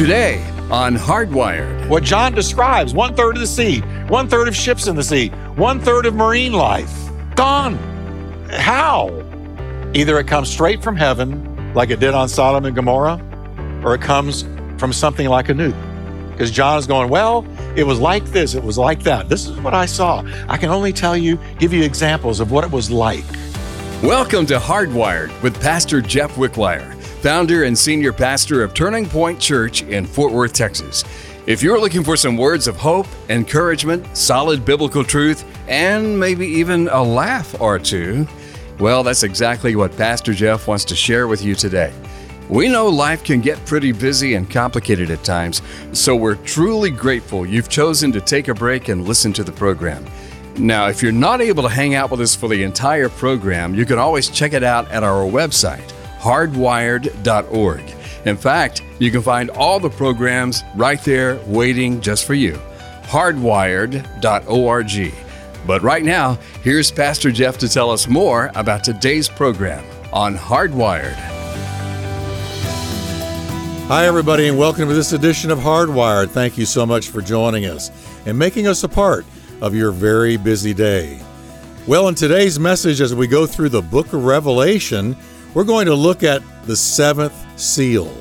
Today on Hardwired. What John describes one third of the sea, one third of ships in the sea, one third of marine life gone. How? Either it comes straight from heaven, like it did on Sodom and Gomorrah, or it comes from something like a nuke. Because John is going, Well, it was like this, it was like that. This is what I saw. I can only tell you, give you examples of what it was like. Welcome to Hardwired with Pastor Jeff Wickwire founder and senior pastor of Turning Point Church in Fort Worth, Texas. If you're looking for some words of hope, encouragement, solid biblical truth, and maybe even a laugh or two, well, that's exactly what Pastor Jeff wants to share with you today. We know life can get pretty busy and complicated at times, so we're truly grateful you've chosen to take a break and listen to the program. Now, if you're not able to hang out with us for the entire program, you can always check it out at our website hardwired.org. In fact, you can find all the programs right there waiting just for you. hardwired.org. But right now, here's Pastor Jeff to tell us more about today's program on Hardwired. Hi, everybody, and welcome to this edition of Hardwired. Thank you so much for joining us and making us a part of your very busy day. Well, in today's message, as we go through the book of Revelation, we're going to look at the seventh seal.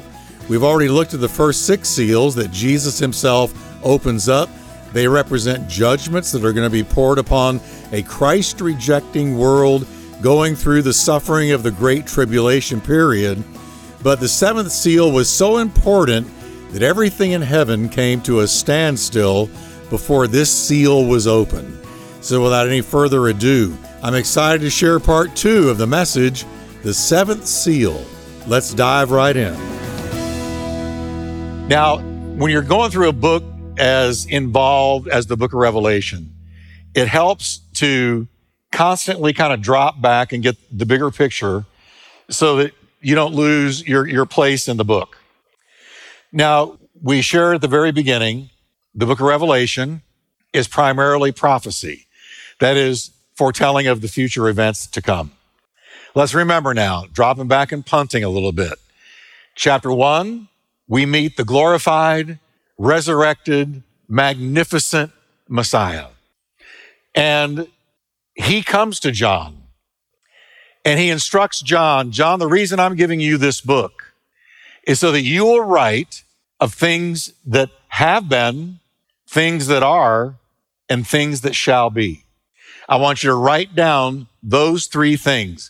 We've already looked at the first six seals that Jesus himself opens up. They represent judgments that are going to be poured upon a Christ rejecting world going through the suffering of the Great Tribulation period. But the seventh seal was so important that everything in heaven came to a standstill before this seal was opened. So, without any further ado, I'm excited to share part two of the message the seventh seal. Let's dive right in. Now, when you're going through a book as involved as the book of Revelation, it helps to constantly kind of drop back and get the bigger picture so that you don't lose your, your place in the book. Now, we shared at the very beginning, the book of Revelation is primarily prophecy. That is foretelling of the future events to come. Let's remember now, dropping back and punting a little bit. Chapter one, we meet the glorified, resurrected, magnificent Messiah. And he comes to John and he instructs John, John, the reason I'm giving you this book is so that you will write of things that have been, things that are, and things that shall be. I want you to write down those three things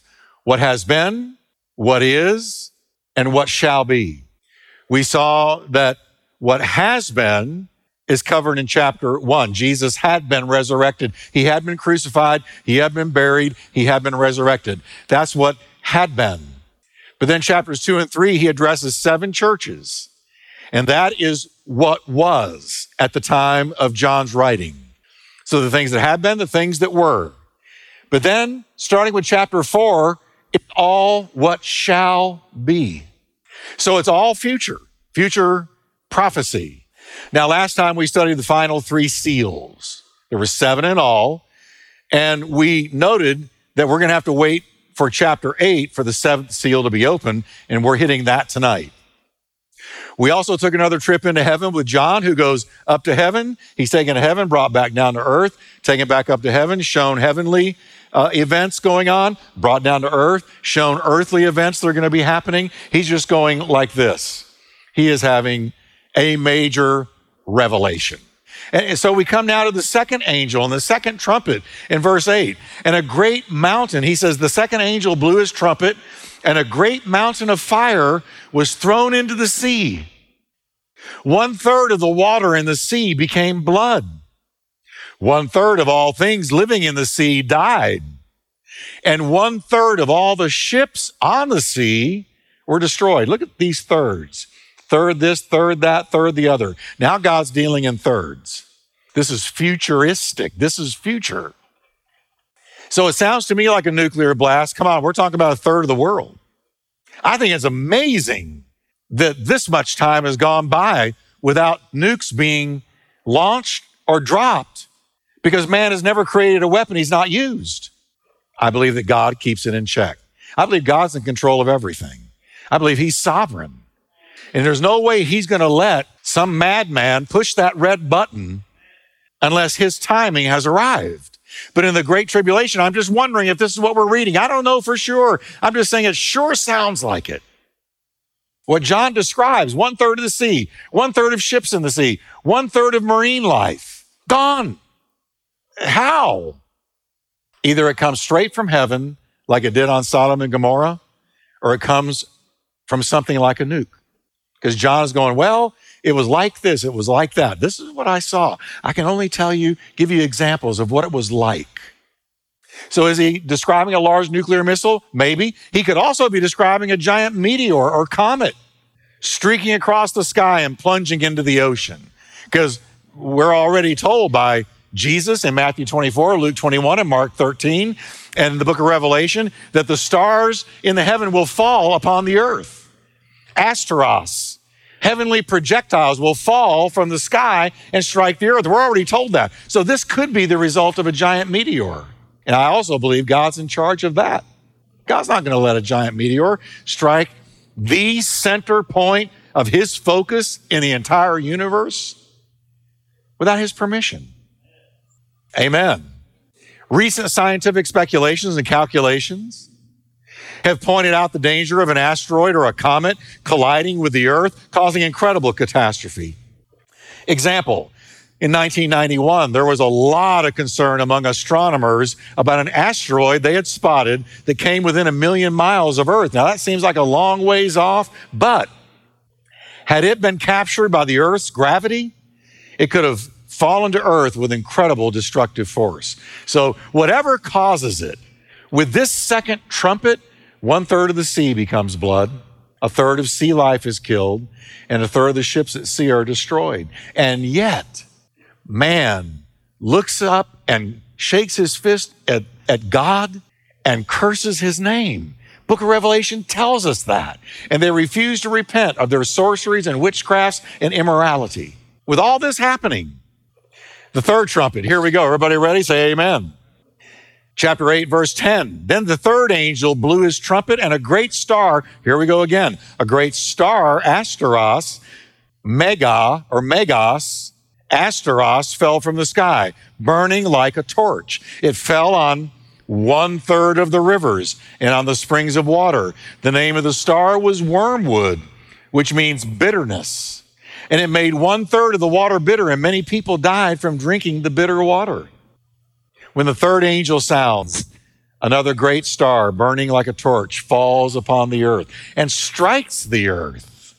what has been, what is, and what shall be. We saw that what has been is covered in chapter one. Jesus had been resurrected. He had been crucified. He had been buried. He had been resurrected. That's what had been. But then chapters two and three, he addresses seven churches. And that is what was at the time of John's writing. So the things that had been, the things that were. But then starting with chapter four, it's all what shall be. So it's all future, future prophecy. Now, last time we studied the final three seals. There were seven in all. And we noted that we're going to have to wait for chapter eight for the seventh seal to be open. And we're hitting that tonight. We also took another trip into heaven with John, who goes up to heaven. He's taken to heaven, brought back down to earth, taken back up to heaven, shown heavenly uh, events going on, brought down to earth, shown earthly events that are going to be happening. He's just going like this. He is having a major revelation. And so we come now to the second angel and the second trumpet in verse 8. And a great mountain, he says, the second angel blew his trumpet, and a great mountain of fire was thrown into the sea. One third of the water in the sea became blood. One third of all things living in the sea died. And one third of all the ships on the sea were destroyed. Look at these thirds. Third this, third that, third the other. Now God's dealing in thirds. This is futuristic. This is future. So it sounds to me like a nuclear blast. Come on, we're talking about a third of the world. I think it's amazing that this much time has gone by without nukes being launched or dropped because man has never created a weapon he's not used. I believe that God keeps it in check. I believe God's in control of everything. I believe he's sovereign. And there's no way he's going to let some madman push that red button unless his timing has arrived. But in the Great Tribulation, I'm just wondering if this is what we're reading. I don't know for sure. I'm just saying it sure sounds like it. What John describes one third of the sea, one third of ships in the sea, one third of marine life, gone. How? Either it comes straight from heaven, like it did on Sodom and Gomorrah, or it comes from something like a nuke. Because John is going, well, it was like this, it was like that. This is what I saw. I can only tell you, give you examples of what it was like. So is he describing a large nuclear missile? Maybe. He could also be describing a giant meteor or comet streaking across the sky and plunging into the ocean. Because we're already told by Jesus in Matthew 24, Luke 21, and Mark 13, and the book of Revelation that the stars in the heaven will fall upon the earth. Asteros, heavenly projectiles will fall from the sky and strike the earth. We're already told that. So this could be the result of a giant meteor. And I also believe God's in charge of that. God's not going to let a giant meteor strike the center point of his focus in the entire universe without his permission. Amen. Recent scientific speculations and calculations have pointed out the danger of an asteroid or a comet colliding with the Earth, causing incredible catastrophe. Example, in 1991, there was a lot of concern among astronomers about an asteroid they had spotted that came within a million miles of Earth. Now, that seems like a long ways off, but had it been captured by the Earth's gravity, it could have fallen to Earth with incredible destructive force. So, whatever causes it, with this second trumpet, one third of the sea becomes blood, a third of sea life is killed, and a third of the ships at sea are destroyed. And yet, man looks up and shakes his fist at, at God and curses his name. Book of Revelation tells us that. And they refuse to repent of their sorceries and witchcrafts and immorality. With all this happening, the third trumpet, here we go. Everybody ready? Say amen. Chapter 8, verse 10. Then the third angel blew his trumpet, and a great star, here we go again, a great star, Asteros, Mega or Megas, Asteros fell from the sky, burning like a torch. It fell on one third of the rivers and on the springs of water. The name of the star was Wormwood, which means bitterness. And it made one third of the water bitter, and many people died from drinking the bitter water. When the third angel sounds, another great star burning like a torch falls upon the earth and strikes the earth.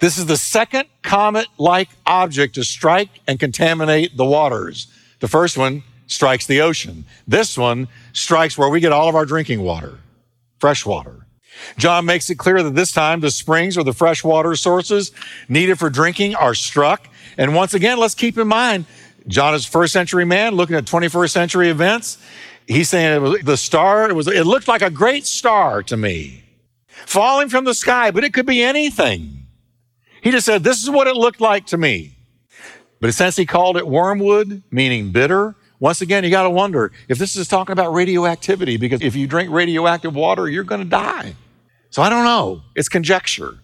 This is the second comet like object to strike and contaminate the waters. The first one strikes the ocean. This one strikes where we get all of our drinking water, fresh water. John makes it clear that this time the springs or the fresh water sources needed for drinking are struck. And once again, let's keep in mind, John is first century man looking at 21st century events. He's saying it was the star, it was, it looked like a great star to me falling from the sky, but it could be anything. He just said, This is what it looked like to me. But since he called it wormwood, meaning bitter, once again, you got to wonder if this is talking about radioactivity, because if you drink radioactive water, you're going to die. So I don't know. It's conjecture,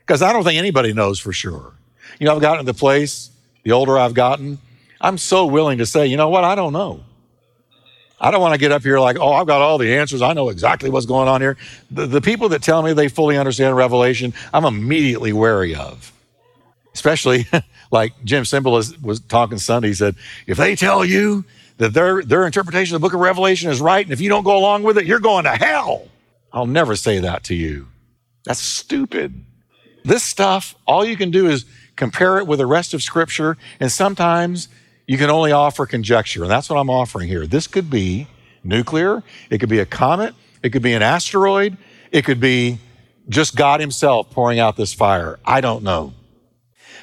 because I don't think anybody knows for sure. You know, I've gotten to the place, the older I've gotten, I'm so willing to say, you know what, I don't know. I don't want to get up here like, oh, I've got all the answers. I know exactly what's going on here. The, the people that tell me they fully understand Revelation, I'm immediately wary of. Especially like Jim Cymbala was, was talking Sunday. He said, if they tell you that their, their interpretation of the book of Revelation is right, and if you don't go along with it, you're going to hell. I'll never say that to you. That's stupid. This stuff, all you can do is compare it with the rest of Scripture, and sometimes you can only offer conjecture, and that's what I'm offering here. This could be nuclear, it could be a comet, it could be an asteroid, it could be just God Himself pouring out this fire. I don't know.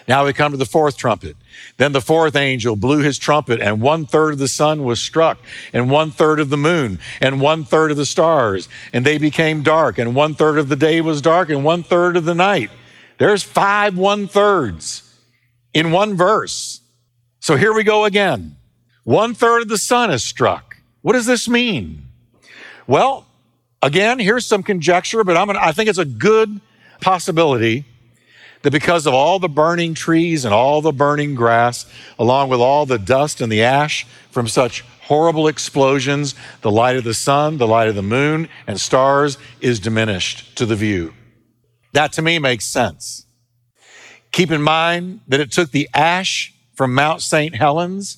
Now we come to the fourth trumpet. Then the fourth angel blew his trumpet, and one third of the sun was struck, and one third of the moon, and one third of the stars, and they became dark, and one third of the day was dark, and one third of the night. There's five one thirds in one verse. So here we go again. One third of the sun is struck. What does this mean? Well, again, here's some conjecture, but I'm gonna, I think it's a good possibility that because of all the burning trees and all the burning grass, along with all the dust and the ash from such horrible explosions, the light of the sun, the light of the moon, and stars is diminished to the view. That to me makes sense. Keep in mind that it took the ash from Mount St. Helens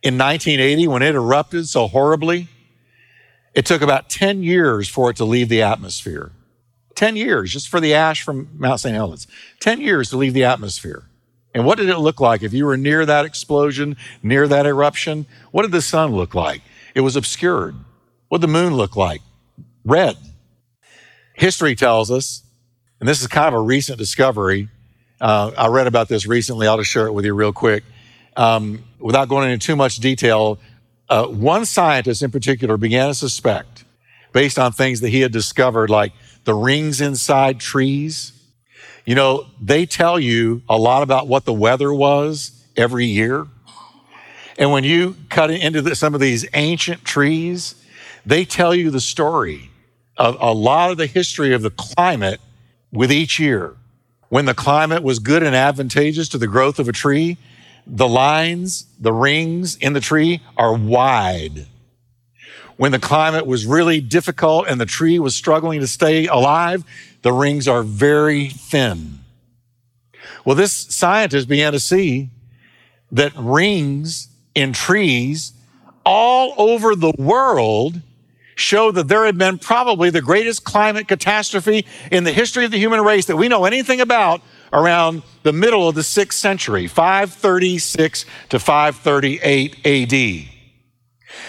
in 1980 when it erupted so horribly. It took about 10 years for it to leave the atmosphere. 10 years just for the ash from Mount St. Helens. 10 years to leave the atmosphere. And what did it look like if you were near that explosion, near that eruption? What did the sun look like? It was obscured. What did the moon look like? Red. History tells us, and this is kind of a recent discovery. Uh, I read about this recently. I'll just share it with you real quick. Um, without going into too much detail, uh, one scientist in particular began to suspect, based on things that he had discovered, like the rings inside trees. You know, they tell you a lot about what the weather was every year. And when you cut into the, some of these ancient trees, they tell you the story of a lot of the history of the climate with each year. When the climate was good and advantageous to the growth of a tree, the lines, the rings in the tree are wide when the climate was really difficult and the tree was struggling to stay alive, the rings are very thin. Well, this scientist began to see that rings in trees all over the world show that there had been probably the greatest climate catastrophe in the history of the human race that we know anything about around the middle of the sixth century, 536 to 538 AD.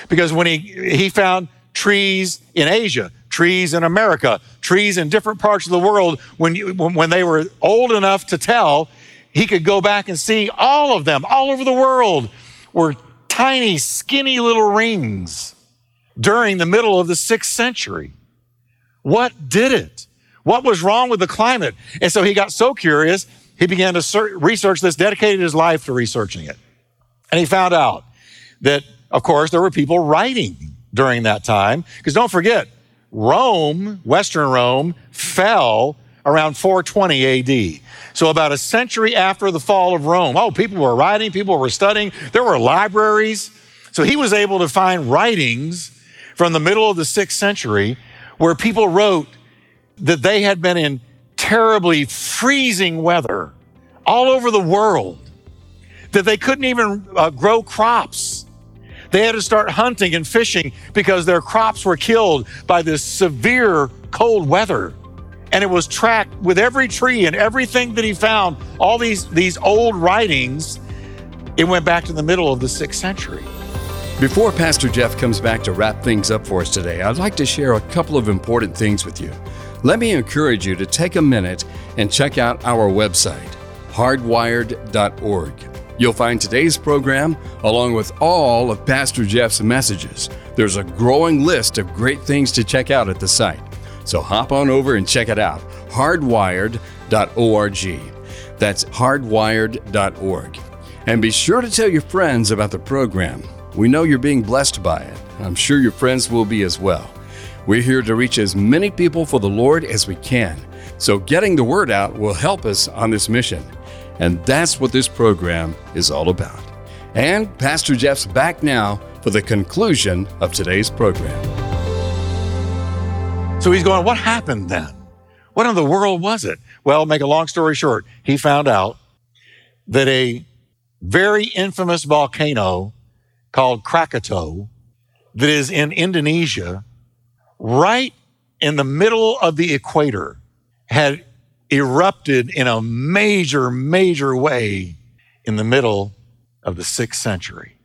Because when he, he found trees in Asia, trees in America, trees in different parts of the world, when, you, when they were old enough to tell, he could go back and see all of them, all over the world, were tiny, skinny little rings during the middle of the sixth century. What did it? What was wrong with the climate? And so he got so curious, he began to research this, dedicated his life to researching it. And he found out that of course, there were people writing during that time. Because don't forget, Rome, Western Rome, fell around 420 AD. So about a century after the fall of Rome. Oh, people were writing, people were studying, there were libraries. So he was able to find writings from the middle of the sixth century where people wrote that they had been in terribly freezing weather all over the world, that they couldn't even uh, grow crops they had to start hunting and fishing because their crops were killed by this severe cold weather. And it was tracked with every tree and everything that he found, all these, these old writings, it went back to the middle of the sixth century. Before Pastor Jeff comes back to wrap things up for us today, I'd like to share a couple of important things with you. Let me encourage you to take a minute and check out our website, hardwired.org. You'll find today's program along with all of Pastor Jeff's messages. There's a growing list of great things to check out at the site. So hop on over and check it out hardwired.org. That's hardwired.org. And be sure to tell your friends about the program. We know you're being blessed by it. I'm sure your friends will be as well. We're here to reach as many people for the Lord as we can. So getting the word out will help us on this mission. And that's what this program is all about. And Pastor Jeff's back now for the conclusion of today's program. So he's going, What happened then? What in the world was it? Well, make a long story short, he found out that a very infamous volcano called Krakatoa that is in Indonesia, right in the middle of the equator, had erupted in a major, major way in the middle of the sixth century.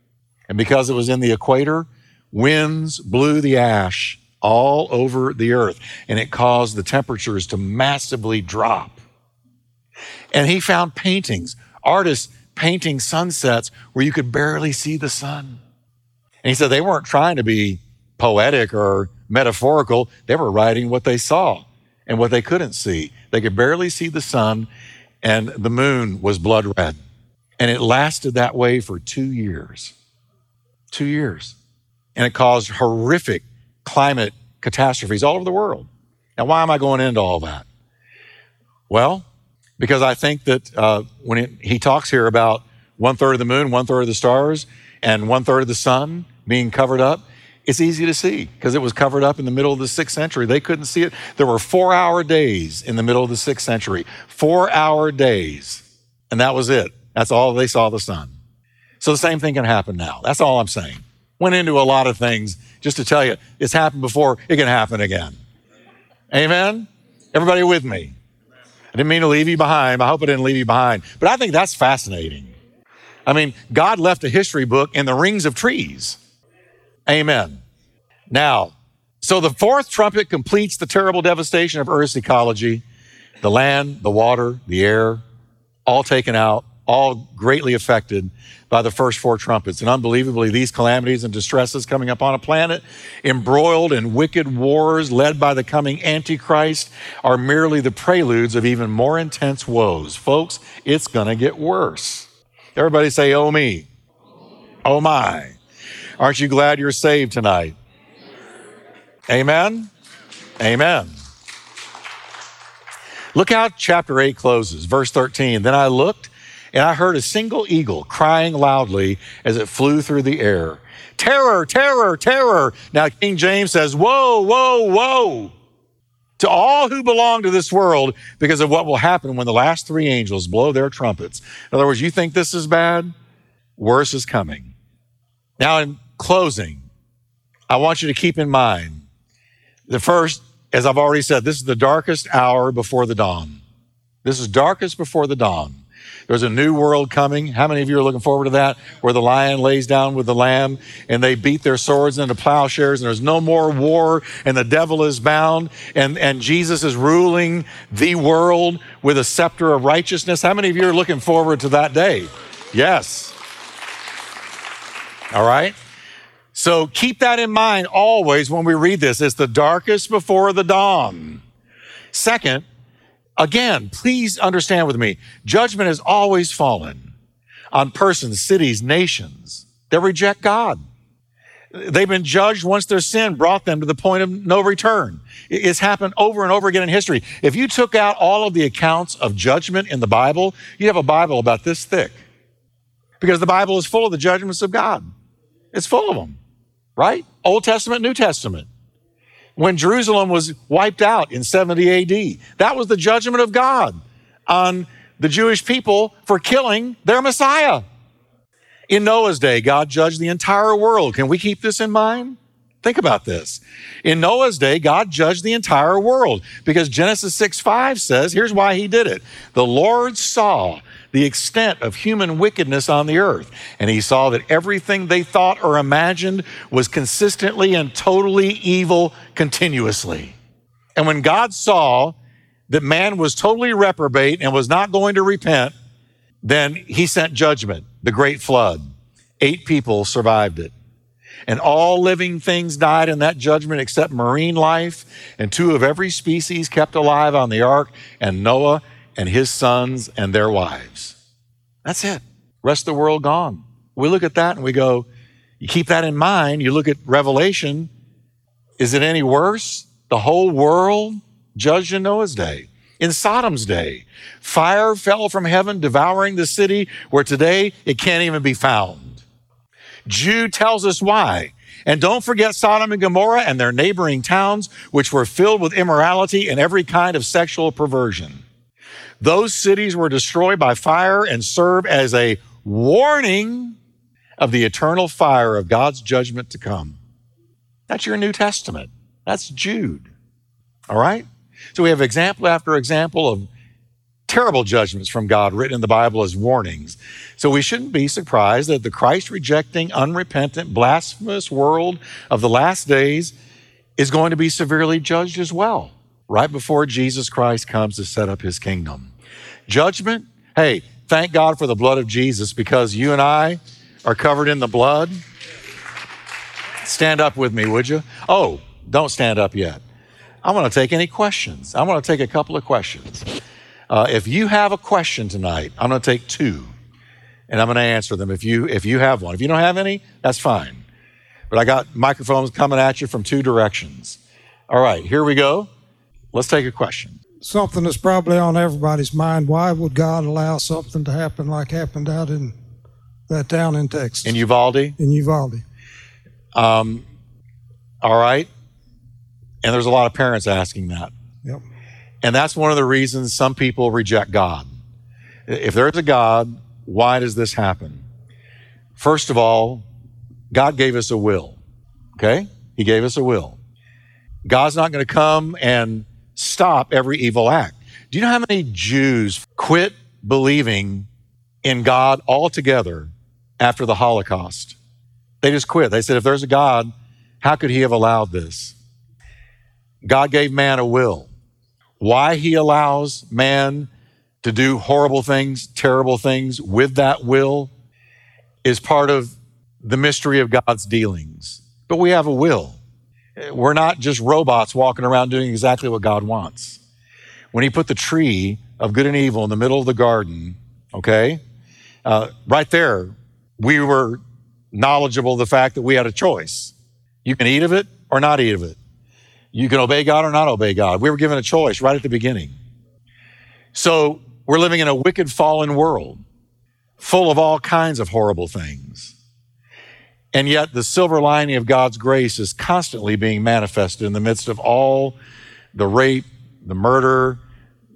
And because it was in the equator, winds blew the ash all over the earth and it caused the temperatures to massively drop. And he found paintings, artists painting sunsets where you could barely see the sun. And he said they weren't trying to be poetic or metaphorical, they were writing what they saw and what they couldn't see. They could barely see the sun, and the moon was blood red. And it lasted that way for two years. Two years. And it caused horrific climate catastrophes all over the world. Now, why am I going into all that? Well, because I think that uh, when it, he talks here about one third of the moon, one third of the stars, and one third of the sun being covered up, it's easy to see because it was covered up in the middle of the sixth century. They couldn't see it. There were four hour days in the middle of the sixth century, four hour days. And that was it. That's all they saw the sun. So the same thing can happen now. That's all I'm saying. Went into a lot of things just to tell you it's happened before, it can happen again. Amen? Everybody with me? I didn't mean to leave you behind. I hope I didn't leave you behind. But I think that's fascinating. I mean, God left a history book in the rings of trees. Amen. Now, so the fourth trumpet completes the terrible devastation of Earth's ecology. The land, the water, the air, all taken out, all greatly affected by the first four trumpets. And unbelievably, these calamities and distresses coming upon a planet embroiled in wicked wars led by the coming Antichrist are merely the preludes of even more intense woes. Folks, it's going to get worse. Everybody say, oh me. Oh my. Aren't you glad you're saved tonight? Amen? Amen. Look how chapter 8 closes, verse 13. Then I looked and I heard a single eagle crying loudly as it flew through the air. Terror, terror, terror. Now, King James says, Woe, woe, woe. To all who belong to this world because of what will happen when the last three angels blow their trumpets. In other words, you think this is bad? Worse is coming. Now, in closing, I want you to keep in mind the first, as I've already said, this is the darkest hour before the dawn. This is darkest before the dawn. There's a new world coming. How many of you are looking forward to that? Where the lion lays down with the lamb and they beat their swords into plowshares and there's no more war and the devil is bound and, and Jesus is ruling the world with a scepter of righteousness. How many of you are looking forward to that day? Yes. All right. So keep that in mind always when we read this. It's the darkest before the dawn. Second, Again, please understand with me, judgment has always fallen on persons, cities, nations that reject God. They've been judged once their sin brought them to the point of no return. It's happened over and over again in history. If you took out all of the accounts of judgment in the Bible, you'd have a Bible about this thick. Because the Bible is full of the judgments of God. It's full of them, right? Old Testament, New Testament when Jerusalem was wiped out in 70 AD. That was the judgment of God on the Jewish people for killing their Messiah. In Noah's day, God judged the entire world. Can we keep this in mind? Think about this. In Noah's day, God judged the entire world because Genesis 6 5 says, here's why he did it. The Lord saw the extent of human wickedness on the earth. And he saw that everything they thought or imagined was consistently and totally evil continuously. And when God saw that man was totally reprobate and was not going to repent, then he sent judgment, the great flood. Eight people survived it. And all living things died in that judgment except marine life, and two of every species kept alive on the ark, and Noah and his sons and their wives. That's it. Rest of the world gone. We look at that and we go, you keep that in mind. You look at Revelation. Is it any worse? The whole world judged in Noah's day. In Sodom's day, fire fell from heaven, devouring the city where today it can't even be found. Jude tells us why. And don't forget Sodom and Gomorrah and their neighboring towns, which were filled with immorality and every kind of sexual perversion. Those cities were destroyed by fire and serve as a warning of the eternal fire of God's judgment to come. That's your New Testament. That's Jude. All right? So we have example after example of terrible judgments from God written in the Bible as warnings. So we shouldn't be surprised that the Christ rejecting, unrepentant, blasphemous world of the last days is going to be severely judged as well right before Jesus Christ comes to set up his kingdom. Judgment, hey, thank God for the blood of Jesus because you and I are covered in the blood. Stand up with me, would you? Oh, don't stand up yet. I want to take any questions. I want to take a couple of questions. Uh, if you have a question tonight, I'm going to take two, and I'm going to answer them. If you if you have one, if you don't have any, that's fine. But I got microphones coming at you from two directions. All right, here we go. Let's take a question. something that's probably on everybody's mind. Why would God allow something to happen like happened out in that town in Texas? In Uvalde? In Uvalde. Um, all right. And there's a lot of parents asking that. Yep. And that's one of the reasons some people reject God. If there's a God, why does this happen? First of all, God gave us a will. Okay? He gave us a will. God's not going to come and stop every evil act. Do you know how many Jews quit believing in God altogether after the Holocaust? They just quit. They said, if there's a God, how could he have allowed this? God gave man a will. Why he allows man to do horrible things, terrible things with that will is part of the mystery of God's dealings. But we have a will. We're not just robots walking around doing exactly what God wants. When he put the tree of good and evil in the middle of the garden, okay, uh, right there, we were knowledgeable of the fact that we had a choice. You can eat of it or not eat of it. You can obey God or not obey God. We were given a choice right at the beginning. So we're living in a wicked, fallen world full of all kinds of horrible things. And yet, the silver lining of God's grace is constantly being manifested in the midst of all the rape, the murder,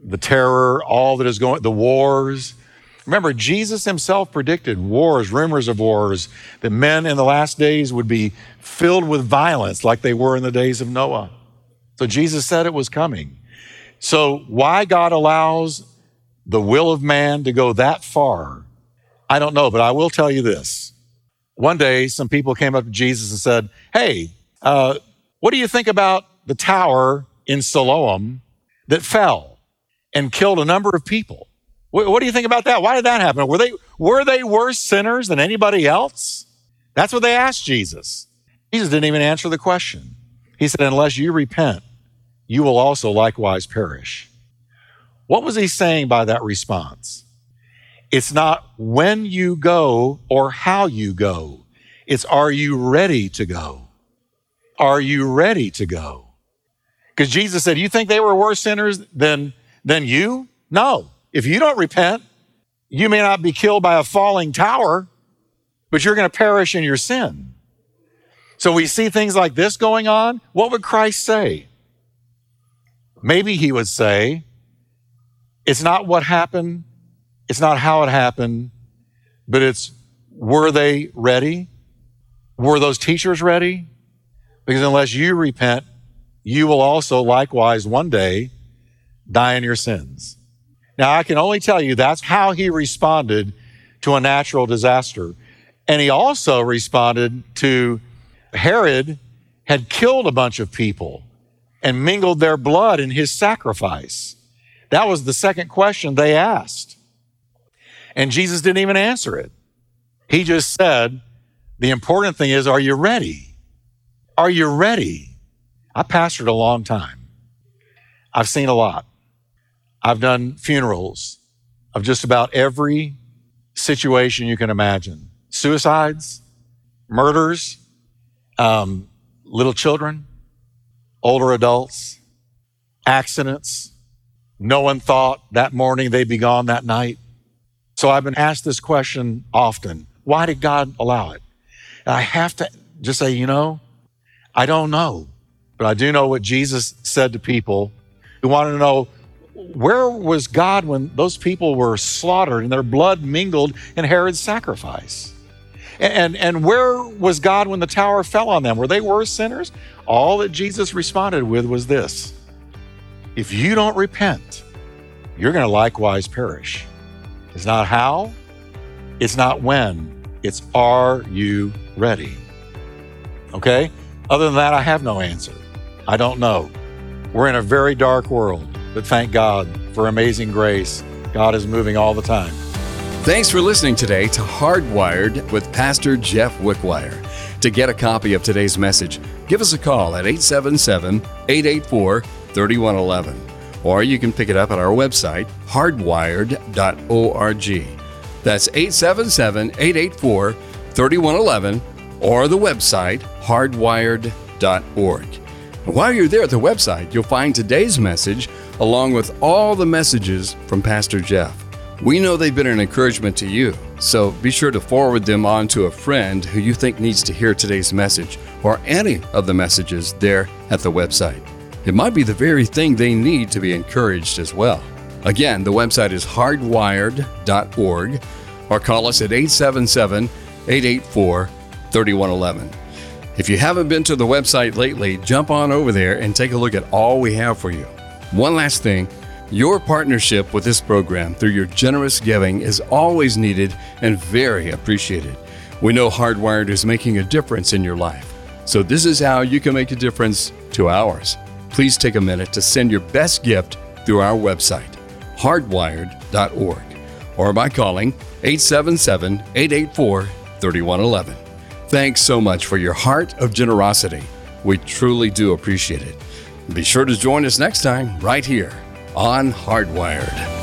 the terror, all that is going, the wars. Remember, Jesus himself predicted wars, rumors of wars, that men in the last days would be filled with violence like they were in the days of Noah. So Jesus said it was coming. So, why God allows the will of man to go that far, I don't know, but I will tell you this. One day, some people came up to Jesus and said, Hey, uh, what do you think about the tower in Siloam that fell and killed a number of people? What, what do you think about that? Why did that happen? Were they, were they worse sinners than anybody else? That's what they asked Jesus. Jesus didn't even answer the question. He said, Unless you repent, you will also likewise perish. What was he saying by that response? It's not when you go or how you go. It's are you ready to go? Are you ready to go? Because Jesus said, You think they were worse sinners than, than you? No. If you don't repent, you may not be killed by a falling tower, but you're going to perish in your sin. So we see things like this going on. What would Christ say? Maybe he would say, it's not what happened, it's not how it happened, but it's were they ready? Were those teachers ready? Because unless you repent, you will also likewise one day die in your sins. Now, I can only tell you that's how he responded to a natural disaster. And he also responded to Herod had killed a bunch of people and mingled their blood in his sacrifice. That was the second question they asked. And Jesus didn't even answer it. He just said, The important thing is, are you ready? Are you ready? I pastored a long time. I've seen a lot. I've done funerals of just about every situation you can imagine suicides, murders, um, little children, older adults, accidents. No one thought that morning they'd be gone that night. So I've been asked this question often why did God allow it? And I have to just say, you know, I don't know. But I do know what Jesus said to people who wanted to know where was God when those people were slaughtered and their blood mingled in Herod's sacrifice? And, and where was God when the tower fell on them? Were they worse sinners? All that Jesus responded with was this If you don't repent, you're going to likewise perish. It's not how, it's not when, it's are you ready? Okay? Other than that, I have no answer. I don't know. We're in a very dark world, but thank God for amazing grace. God is moving all the time. Thanks for listening today to Hardwired with Pastor Jeff Wickwire. To get a copy of today's message, give us a call at 877 884 3111. Or you can pick it up at our website, hardwired.org. That's 877 884 3111 or the website, hardwired.org. While you're there at the website, you'll find today's message along with all the messages from Pastor Jeff. We know they've been an encouragement to you, so be sure to forward them on to a friend who you think needs to hear today's message or any of the messages there at the website. It might be the very thing they need to be encouraged as well. Again, the website is hardwired.org or call us at 877 884 3111. If you haven't been to the website lately, jump on over there and take a look at all we have for you. One last thing your partnership with this program through your generous giving is always needed and very appreciated. We know Hardwired is making a difference in your life, so this is how you can make a difference to ours. Please take a minute to send your best gift through our website, hardwired.org, or by calling 877 884 3111. Thanks so much for your heart of generosity. We truly do appreciate it. Be sure to join us next time right here on Hardwired.